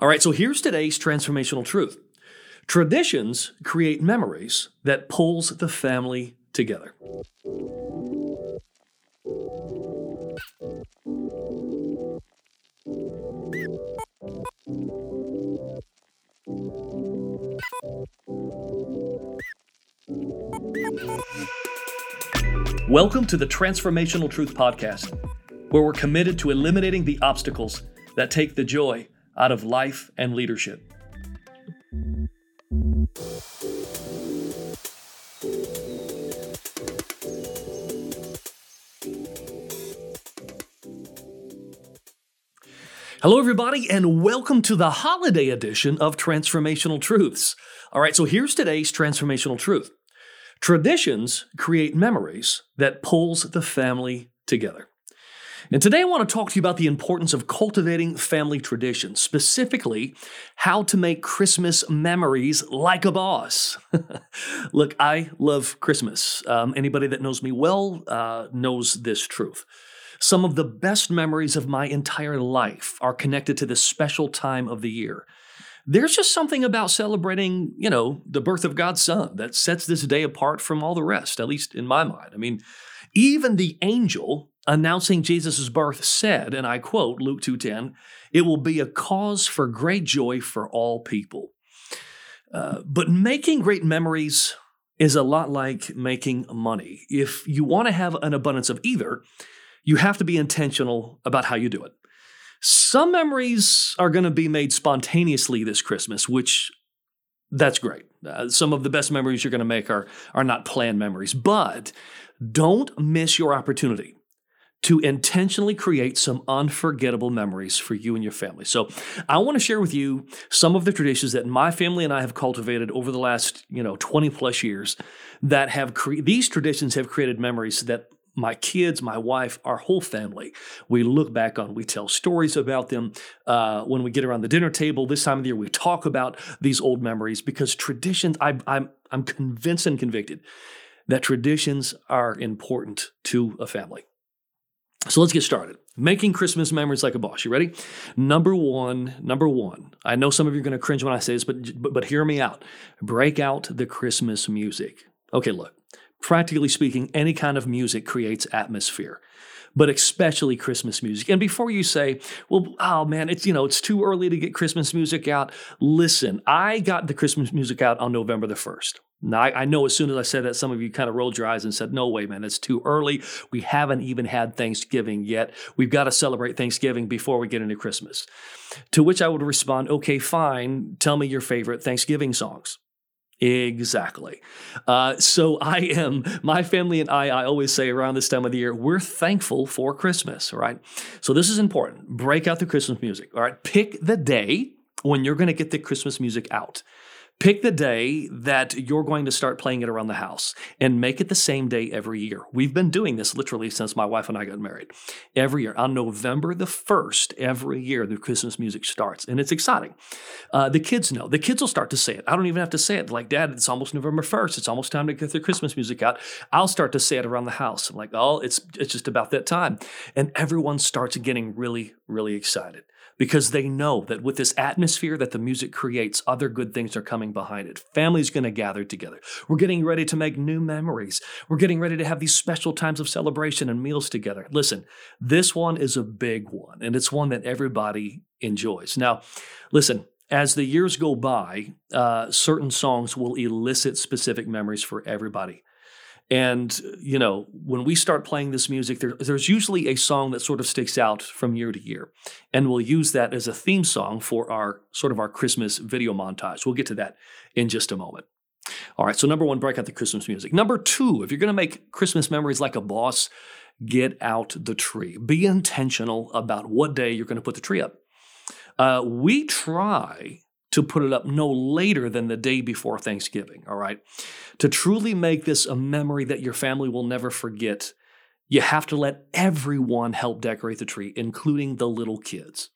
All right, so here's today's transformational truth. Traditions create memories that pulls the family together. Welcome to the Transformational Truth Podcast, where we're committed to eliminating the obstacles that take the joy out of life and leadership. Hello, everybody, and welcome to the holiday edition of Transformational Truths. All right, so here's today's transformational truth. Traditions create memories that pulls the family together. And today I want to talk to you about the importance of cultivating family traditions, specifically how to make Christmas memories like a boss. Look, I love Christmas. Um, anybody that knows me well uh, knows this truth. Some of the best memories of my entire life are connected to this special time of the year there's just something about celebrating, you know, the birth of God's son that sets this day apart from all the rest, at least in my mind. I mean, even the angel announcing Jesus' birth said, and I quote Luke 2:10, "It will be a cause for great joy for all people." Uh, but making great memories is a lot like making money. If you want to have an abundance of either, you have to be intentional about how you do it. Some memories are going to be made spontaneously this Christmas, which that's great. Uh, some of the best memories you're going to make are, are not planned memories, but don't miss your opportunity to intentionally create some unforgettable memories for you and your family. So, I want to share with you some of the traditions that my family and I have cultivated over the last, you know, 20 plus years that have cre- these traditions have created memories that my kids, my wife, our whole family, we look back on, we tell stories about them. Uh, when we get around the dinner table this time of the year, we talk about these old memories because traditions, I, I'm, I'm convinced and convicted that traditions are important to a family. So let's get started. Making Christmas memories like a boss. You ready? Number one, number one. I know some of you are going to cringe when I say this, but, but but hear me out. Break out the Christmas music. Okay, look practically speaking, any kind of music creates atmosphere but especially Christmas music. And before you say, well, oh man, it's you know, it's too early to get Christmas music out. Listen, I got the Christmas music out on November the 1st. Now, I, I know as soon as I said that, some of you kind of rolled your eyes and said, no way, man, it's too early. We haven't even had Thanksgiving yet. We've got to celebrate Thanksgiving before we get into Christmas. To which I would respond, okay, fine. Tell me your favorite Thanksgiving songs. Exactly. Uh, so I am, my family and I, I always say around this time of the year, we're thankful for Christmas, right? So this is important. Break out the Christmas music, all right? Pick the day when you're going to get the Christmas music out. Pick the day that you're going to start playing it around the house and make it the same day every year. We've been doing this literally since my wife and I got married. Every year, on November the 1st, every year, the Christmas music starts, and it's exciting. Uh, the kids know. The kids will start to say it. I don't even have to say it. Like, Dad, it's almost November 1st. It's almost time to get the Christmas music out. I'll start to say it around the house. I'm like, oh, it's, it's just about that time. And everyone starts getting really, really excited because they know that with this atmosphere that the music creates, other good things are coming behind it. Family's going to gather together. We're getting ready to make new memories. We're getting ready to have these special times of celebration and meals together. Listen, this one is a big one, and it's one that everybody enjoys. Now, listen, as the years go by, uh, certain songs will elicit specific memories for everybody. And, you know, when we start playing this music, there, there's usually a song that sort of sticks out from year to year. And we'll use that as a theme song for our sort of our Christmas video montage. We'll get to that in just a moment. All right, so number one, break out the Christmas music. Number two, if you're going to make Christmas memories like a boss, get out the tree. Be intentional about what day you're going to put the tree up. Uh, we try to put it up no later than the day before Thanksgiving, all right? To truly make this a memory that your family will never forget, you have to let everyone help decorate the tree, including the little kids.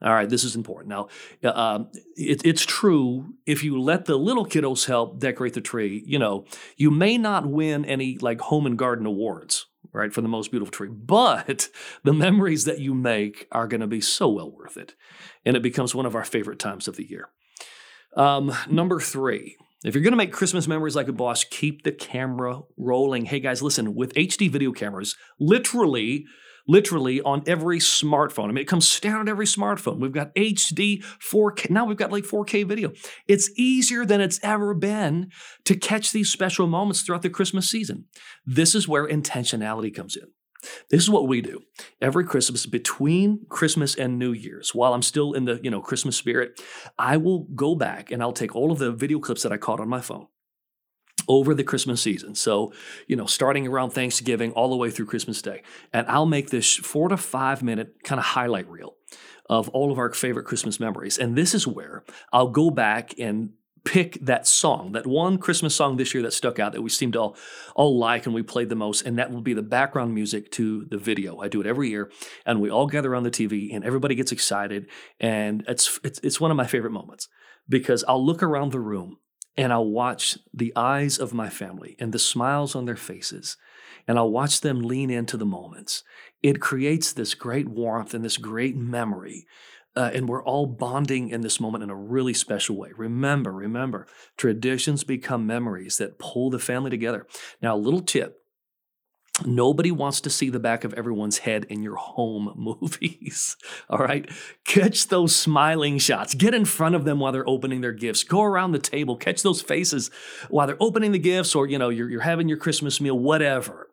All right, this is important. Now, uh, um, it, it's true if you let the little kiddos help decorate the tree, you know, you may not win any like home and garden awards, right, for the most beautiful tree. But the memories that you make are going to be so well worth it. And it becomes one of our favorite times of the year. Um, number three, if you're going to make Christmas memories like a boss, keep the camera rolling. Hey guys, listen, with HD video cameras, literally, literally on every smartphone. I mean, it comes standard on every smartphone. We've got HD, 4K. Now we've got like 4K video. It's easier than it's ever been to catch these special moments throughout the Christmas season. This is where intentionality comes in. This is what we do every Christmas between Christmas and New Year's. While I'm still in the you know Christmas spirit, I will go back and I'll take all of the video clips that I caught on my phone over the Christmas season. So, you know, starting around Thanksgiving all the way through Christmas Day. And I'll make this four to five minute kind of highlight reel of all of our favorite Christmas memories. And this is where I'll go back and pick that song, that one Christmas song this year that stuck out that we seemed to all, all like and we played the most, and that will be the background music to the video. I do it every year, and we all gather around the TV, and everybody gets excited, and it's it's, it's one of my favorite moments because I'll look around the room and I'll watch the eyes of my family and the smiles on their faces, and I'll watch them lean into the moments. It creates this great warmth and this great memory uh, and we're all bonding in this moment in a really special way. Remember, remember, traditions become memories that pull the family together. Now, a little tip Nobody wants to see the back of everyone's head in your home movies. All right. Catch those smiling shots. Get in front of them while they're opening their gifts. Go around the table. Catch those faces while they're opening the gifts or, you know, you're, you're having your Christmas meal, whatever.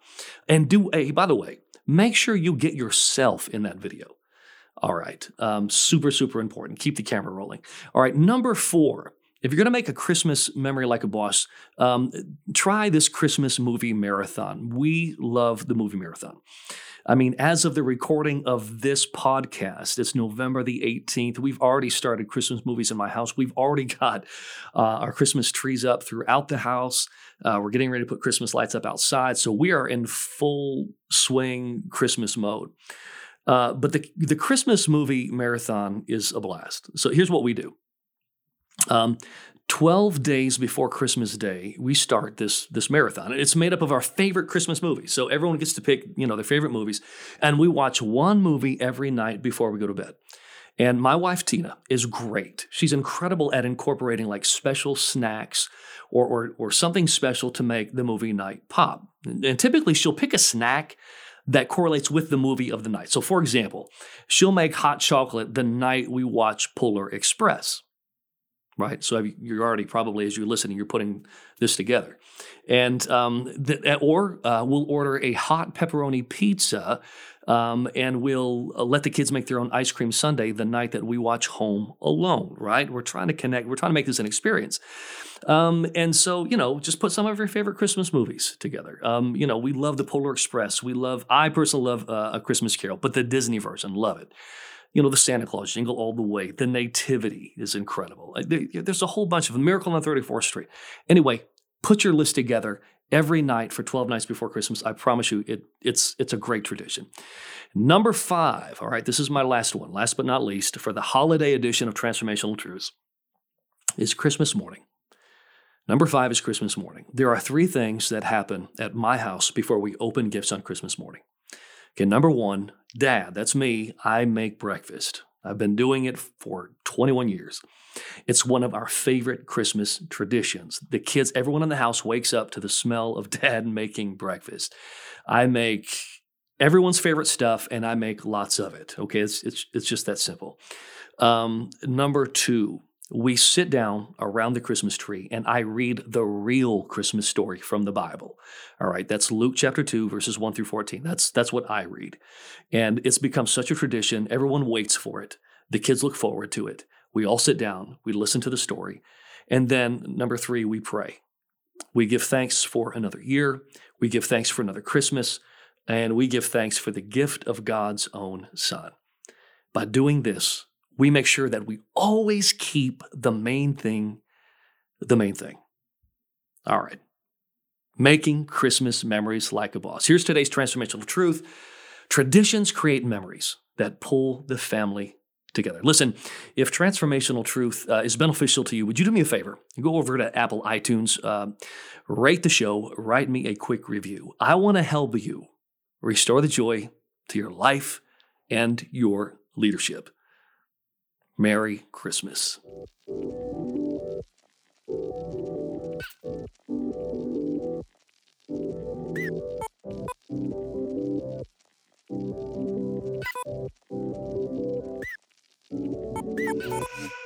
And do, hey, by the way, make sure you get yourself in that video. All right. Um, super, super important. Keep the camera rolling. All right. Number four. If you're going to make a Christmas memory like a boss, um, try this Christmas movie marathon. We love the movie marathon. I mean, as of the recording of this podcast, it's November the 18th. We've already started Christmas movies in my house. We've already got uh, our Christmas trees up throughout the house. Uh, we're getting ready to put Christmas lights up outside. So we are in full swing Christmas mode. Uh, but the the Christmas movie marathon is a blast. So here's what we do. Um, 12 days before Christmas Day, we start this this marathon. It's made up of our favorite Christmas movies. So everyone gets to pick, you know, their favorite movies, and we watch one movie every night before we go to bed. And my wife Tina is great. She's incredible at incorporating like special snacks or or, or something special to make the movie night pop. And typically she'll pick a snack that correlates with the movie of the night. So, for example, she'll make hot chocolate the night we watch Polar Express. Right, so you're already probably as you're listening, you're putting this together, and um, th- or uh, we'll order a hot pepperoni pizza um, and we'll uh, let the kids make their own ice cream sundae the night that we watch Home Alone, right? We're trying to connect, we're trying to make this an experience. Um, and so, you know, just put some of your favorite Christmas movies together. Um, you know, we love the Polar Express. We love, I personally love uh, A Christmas Carol, but the Disney version, love it you know, the Santa Clause jingle all the way. The Nativity is incredible. There's a whole bunch of Miracle on 34th Street. Anyway, put your list together every night for 12 nights before Christmas. I promise you, it, it's, it's a great tradition. Number five, all right, this is my last one, last but not least, for the holiday edition of Transformational Truths, is Christmas morning. Number five is Christmas morning. There are three things that happen at my house before we open gifts on Christmas morning. Okay, number one, dad, that's me, I make breakfast. I've been doing it for 21 years. It's one of our favorite Christmas traditions. The kids, everyone in the house wakes up to the smell of dad making breakfast. I make everyone's favorite stuff and I make lots of it. Okay, it's, it's, it's just that simple. Um, number two, we sit down around the Christmas tree and I read the real Christmas story from the Bible. All right, that's Luke chapter 2 verses 1 through 14. That's that's what I read. And it's become such a tradition. Everyone waits for it. The kids look forward to it. We all sit down, we listen to the story, and then number 3, we pray. We give thanks for another year, we give thanks for another Christmas, and we give thanks for the gift of God's own son. By doing this, we make sure that we always keep the main thing the main thing. All right. Making Christmas memories like a boss. Here's today's transformational truth traditions create memories that pull the family together. Listen, if transformational truth uh, is beneficial to you, would you do me a favor? Go over to Apple iTunes, uh, rate the show, write me a quick review. I want to help you restore the joy to your life and your leadership. Merry Christmas.